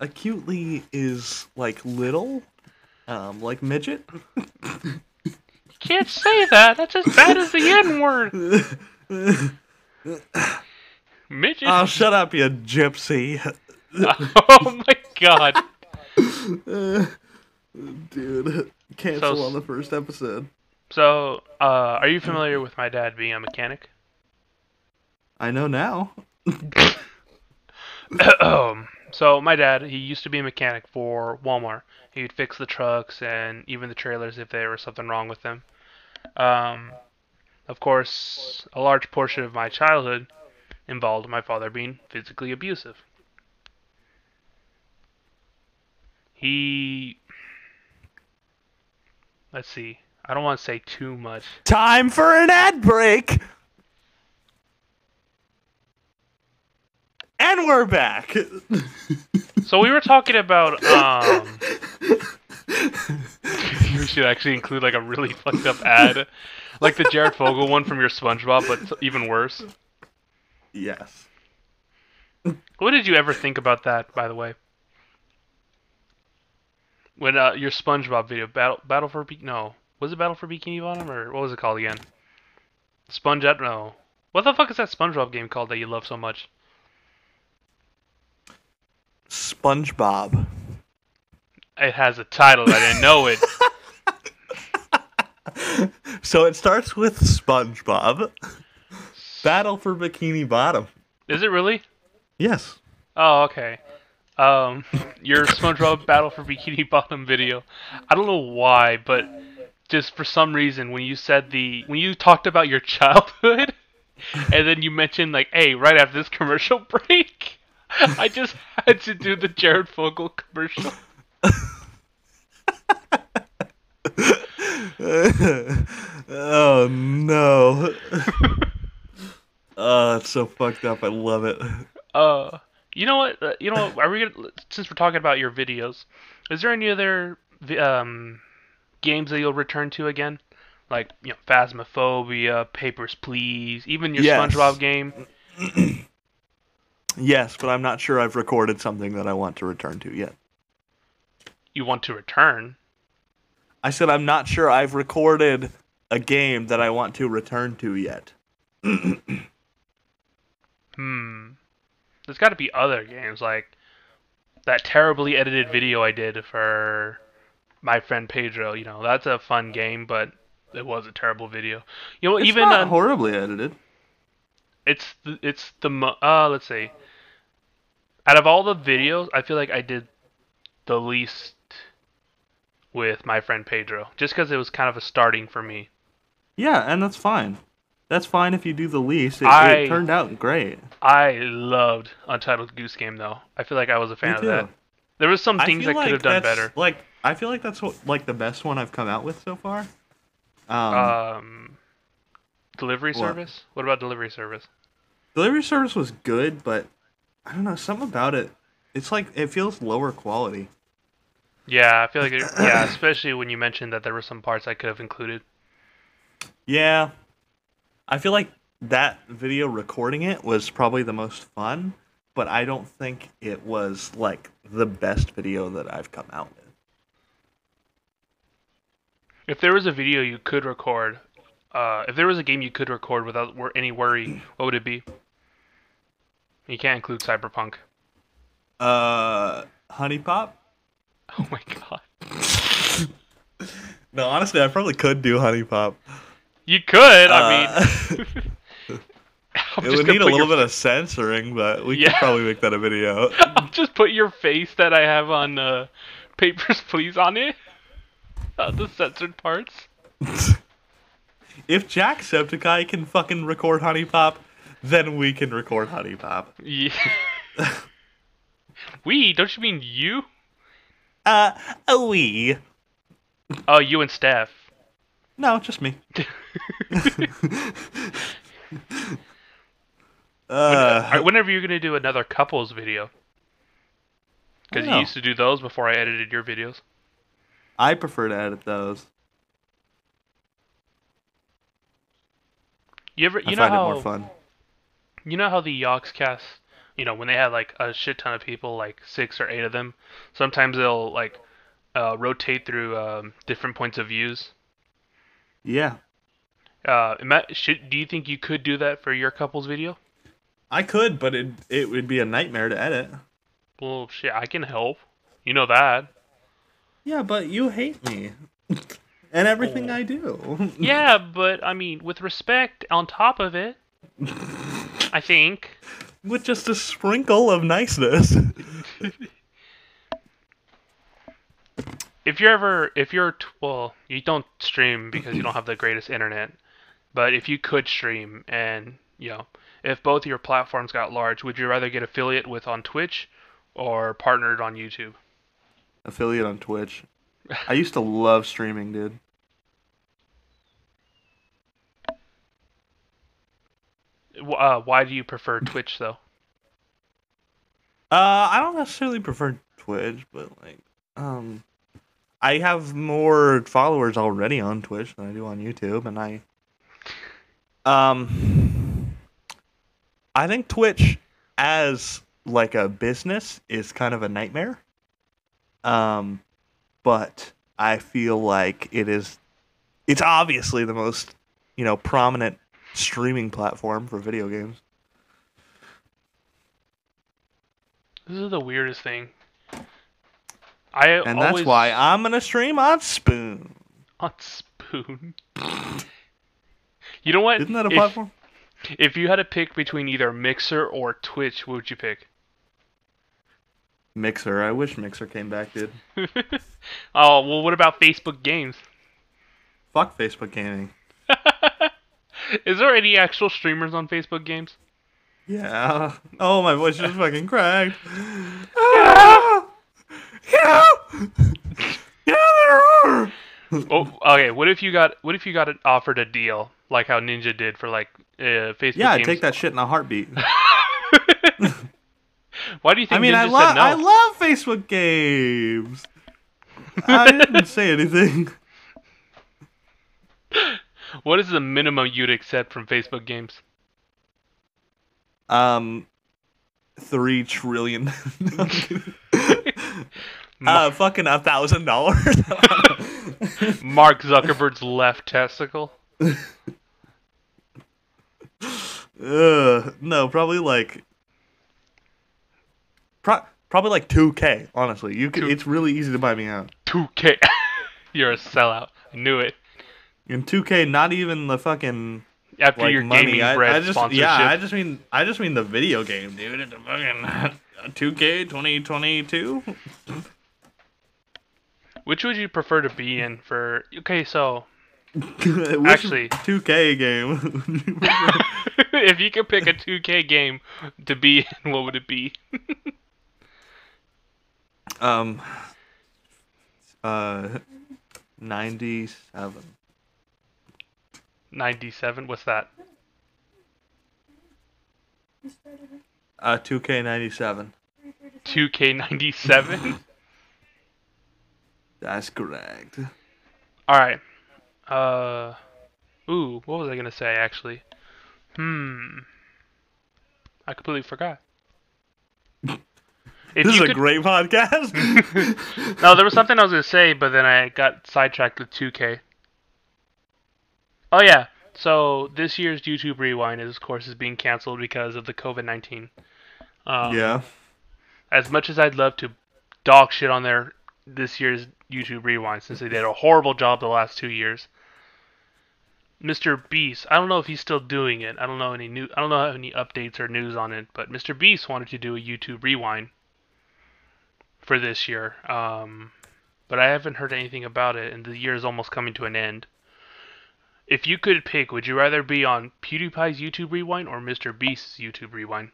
Acutely is like little, um, like midget. You can't say that. That's as bad as the N word. Midget. oh, shut up, you gypsy. oh my god. Dude, cancel So- on the first episode. So, uh, are you familiar with my dad being a mechanic? I know now. Um, so my dad, he used to be a mechanic for Walmart. He'd fix the trucks and even the trailers if there was something wrong with them. Um, of course, a large portion of my childhood involved my father being physically abusive. He, let's see, I don't want to say too much. Time for an ad break. And we're back. So we were talking about um we should actually include like a really fucked up ad. Like the Jared Fogle one from your SpongeBob, but even worse. yes. What did you ever think about that, by the way? When uh, your SpongeBob video, Battle Battle for Be- no, was it Battle for Bikini Bottom or what was it called again? Sponge no. What the fuck is that SpongeBob game called that you love so much? SpongeBob. It has a title. I didn't know it. So it starts with SpongeBob. Battle for Bikini Bottom. Is it really? Yes. Oh, okay. Um, your SpongeBob Battle for Bikini Bottom video. I don't know why, but just for some reason, when you said the when you talked about your childhood, and then you mentioned like, "Hey, right after this commercial break," I just had to do the Jared Fogle commercial. oh no. oh, it's so fucked up. I love it. Uh, you know what? Uh, you know what? Are we gonna since we're talking about your videos? Is there any other um games that you'll return to again? Like you know, Phasmophobia, Papers Please, even your Yes. SpongeBob game. Yes, but I'm not sure I've recorded something that I want to return to yet. You want to return? I said I'm not sure I've recorded a game that I want to return to yet. Hmm. There's got to be other games like that terribly edited video I did for my friend Pedro. You know, that's a fun game, but it was a terrible video. You know, It's even not uh, horribly edited. it's the, it's the uh let's see. Out of all the videos, I feel like I did the least with my friend Pedro, just because it was kind of a starting for me. Yeah, and that's fine. That's fine if you do the least. It, I- it turned out great. I loved Untitled Goose Game though. I feel like I was a fan of that. There was some things feel I could like have done better. Like I feel like that's what like the best one I've come out with so far. Um, Um, delivery What? service. What about delivery service? delivery service was good, but I don't know something about it. It's like it feels lower quality. Yeah, I feel like it, yeah, especially when you mentioned that there were some parts I could have included. Yeah, I feel like that video recording it was probably the most fun, but I don't think it was like the best video that I've come out with. If there was a video you could record, uh, if there was a game you could record without any worry, what would it be? You can't include Cyberpunk. Uh, HuniePop. Oh my god. No, honestly, I probably could do HuniePop. You could. I Uh, mean, I'm it would need a little your, bit of censoring, but we Yeah. could probably make that a video. I'll just put your face that I have on uh, Papers, Please on it. Uh, the censored parts. if Jack Jacksepticeye can fucking record HuniePop, then we can record HuniePop. Yeah. we? Don't you mean you? Uh, we. Oh, you and Steph. No, just me. uh, whenever you're gonna do another couples video? Because you used to do those before I edited your videos. I prefer to edit those. You ever, I you know find how it more fun. You know how the Yogscast, you know, when they have like a shit ton of people, like six or eight of them, sometimes they'll like uh, rotate through um, different points of views. Yeah, Uh, ima- should, do you think you could do that for your couple's video? I could, but it it would be a nightmare to edit. Well, shit, I can help. You know that. Yeah, but you hate me and everything Oh. I do. Yeah, but I mean, with respect on top of it, I think. With just a sprinkle of niceness. If you're ever, if you're, t- well, you don't stream because you don't have the greatest internet, but if you could stream and, you know, if both your platforms got large, would you rather get affiliate with on Twitch or partnered on YouTube? Affiliate on Twitch. I used to love streaming, dude. Uh, why do you prefer Twitch though? Uh, I don't necessarily prefer Twitch, but like, um, I have more followers already on Twitch than I do on YouTube, and I, um, I think Twitch as like a business is kind of a nightmare. Um, but I feel like it is, it's obviously the most, you know, prominent streaming platform for video games. This is the weirdest thing. I And always that's why I'm gonna stream on Spoon. on Spoon. You know what? Isn't that a If- platform? If you had to pick between either Mixer or Twitch, what would you pick? Mixer. I wish Mixer came back, dude. oh, well, what about Facebook games? Fuck Facebook gaming. Is there any actual streamers on Facebook games? Yeah. Oh, my voice just fucking cracked. Yeah. Yeah. There are. Oh, okay. What if you got what if you got offered a deal like how Ninja did for like uh, Facebook Yeah, I'd games? take that shit in a heartbeat. Why do you think I mean, Ninja I love no? I love Facebook games. I didn't say anything. What is the minimum you'd accept from Facebook games? Um, three trillion. Uh, fucking a thousand dollars. Mark Zuckerberg's left testicle. Ugh, no, probably like, pro- probably like two K. Honestly, you could, Two- it's really easy to buy me out. 2K. You're a sellout. I knew it. In two K, not even the fucking After like your money. gaming I, bread I just sponsorship. yeah, I just mean I just mean the video game, dude. It's a fucking two K twenty twenty two. Which would you prefer to be in for? Okay, so Actually- two K game. if you could pick a 2K game to be in, what would it be? um, uh, ninety seven. 97. What's that? Uh, two K ninety seven. 2K97. That's correct. All right. Uh, ooh, what was I gonna say actually? Hmm. I completely forgot. If this is a could- great podcast. No, there was something I was gonna say, but then I got sidetracked with 2K. Oh yeah. So this year's YouTube Rewind is, of course, is being canceled because of the COVID nineteen. Um, yeah. As much as I'd love to dog shit on their this year's YouTube Rewind, since they did a horrible job the last two years. Mr. Beast, I don't know if he's still doing it. I don't know any new. I don't know any updates or news on it. But Mr. Beast wanted to do a YouTube Rewind for this year. Um, but I haven't heard anything about it, and the year is almost coming to an end. If you could pick, would you rather be on PewDiePie's YouTube Rewind or Mr. Beast's YouTube Rewind?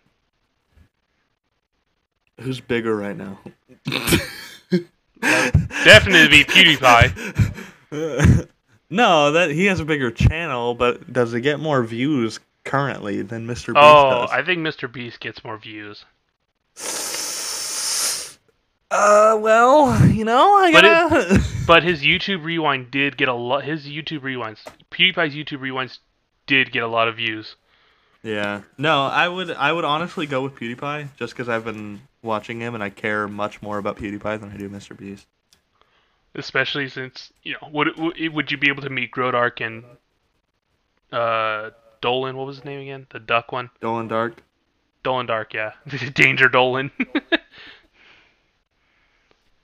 Who's bigger right now? Definitely be PewDiePie. no, that he has a bigger channel, but does it get more views currently than Mr. Beast Oh, does? I think Mr. Beast gets more views. Uh, well, you know, I But it- gotta. But his YouTube Rewind did get a lot. His YouTube Rewinds, PewDiePie's YouTube Rewinds, did get a lot of views. Yeah. No, I would I would honestly go with PewDiePie just because I've been watching him and I care much more about PewDiePie than I do Mr. Beast. Especially since you know, would would would you be able to meet Grodark and uh Dolan? What was his name again? The duck one. Dolan Dark. Dolan Dark, yeah. Danger Dolan.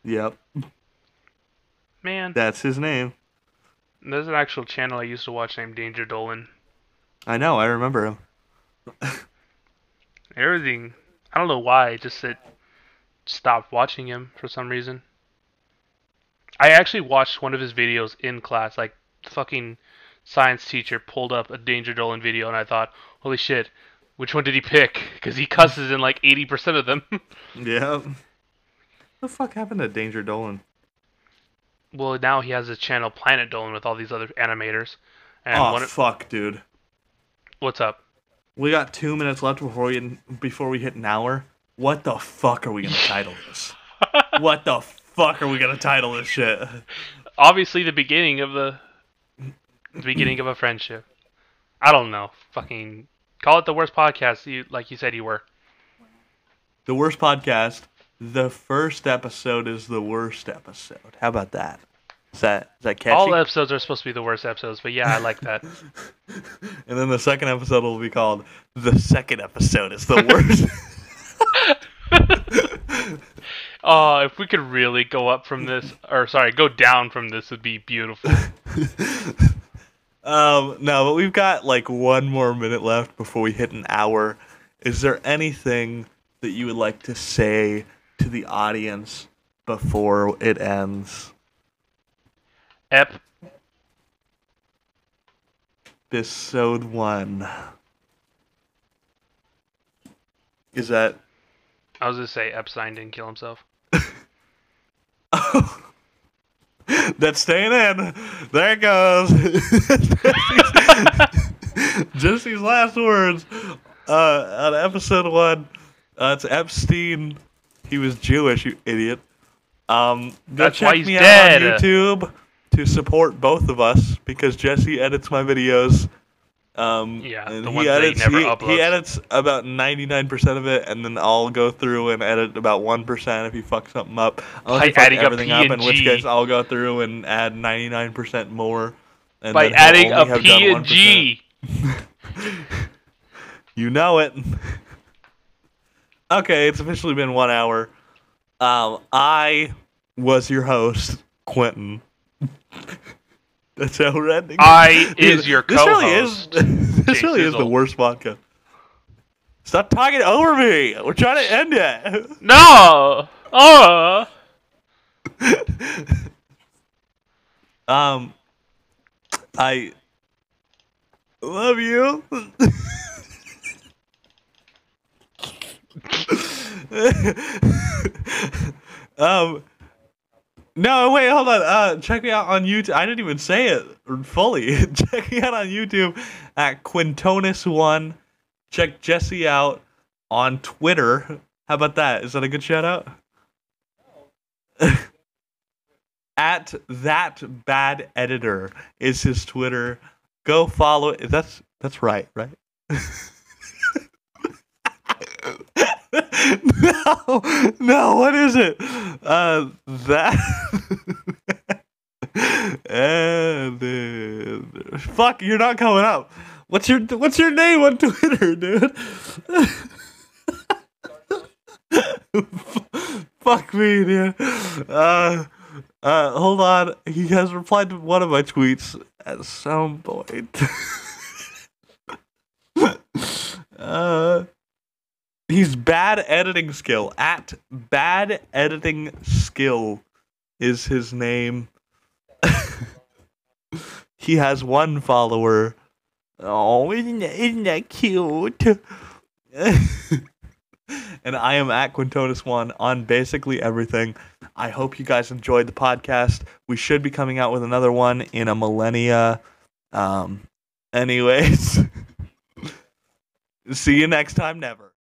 Yep. Man, That's his name. there's an actual channel I used to watch named Danger Dolan. I know, I remember him. Everything. I don't know why. Just it stopped watching him for some reason. I actually watched one of his videos in class. Like, the fucking science teacher pulled up a Danger Dolan video, and I thought, holy shit, which one did he pick? Because he cusses in like 80% of them. yeah. What the fuck happened to Danger Dolan? well, now he has his channel Planet Dolan with all these other animators. And oh fuck, dude. what's up? We got two minutes left before we before we hit an hour. What the fuck are we gonna title this? what the fuck are we gonna title this shit? Obviously, the beginning of the, the beginning of a friendship. I don't know. Fucking call it the worst podcast. You like you said you were. The worst podcast. The first episode is the worst episode. How about that? Is that is that catchy? All episodes are supposed to be the worst episodes, but yeah, I like that. and then the second episode will be called "The Second Episode is the Worst." Oh, if we could really go up from this, or sorry, go down from this would be beautiful. um, no, but we've got like one more minute left before we hit an hour. Is there anything that you would like to say to the audience before it ends? Ep, Episode one. Is that? I was gonna say Epstein didn't kill himself. oh. That's staying in. There it goes. Jesse's last words uh, on episode one. Uh, it's Epstein. He was Jewish, you idiot. Um, go That's check why he's me dead. out on YouTube to support both of us because Jesse edits my videos. Um, Yeah, and the he he edits. never he, he edits about ninety nine percent of it, and then I'll go through and edit about one percent if he fucks something up. He fuck everything up, in which case I'll go through and add ninety nine percent more. And By adding a only have done P and G. You know it. okay, it's officially been one hour. Um, I was your host, Quentin. That's how we're ending. I Dude, is your This really is. co-host, this really is the worst vodka. Stop talking over me. We're trying to end it. No. Oh. Um, I love you. um, no, wait, hold on. Uh, check me out on YouTube. I didn't even say it fully. check me out on YouTube at Quintonus1. Check Jesse out on Twitter. How about that? Is that a good shout out? at that bad editor is his Twitter. Go follow it. That's that's right, right? no, no. What is it? Uh, that. and fuck, you're not coming up. What's your What's your name on Twitter, dude? Fuck me, dude. Uh, uh, hold on. He has replied to one of my tweets at some point. uh, he's bad editing skill. At bad editing skill is his name. he has one follower. Oh, isn't that, isn't that cute? and I am at Quintonus1 on basically everything. I hope you guys enjoyed the podcast. We should be coming out with another one in a millennia. Um, anyways, see you next time. Never.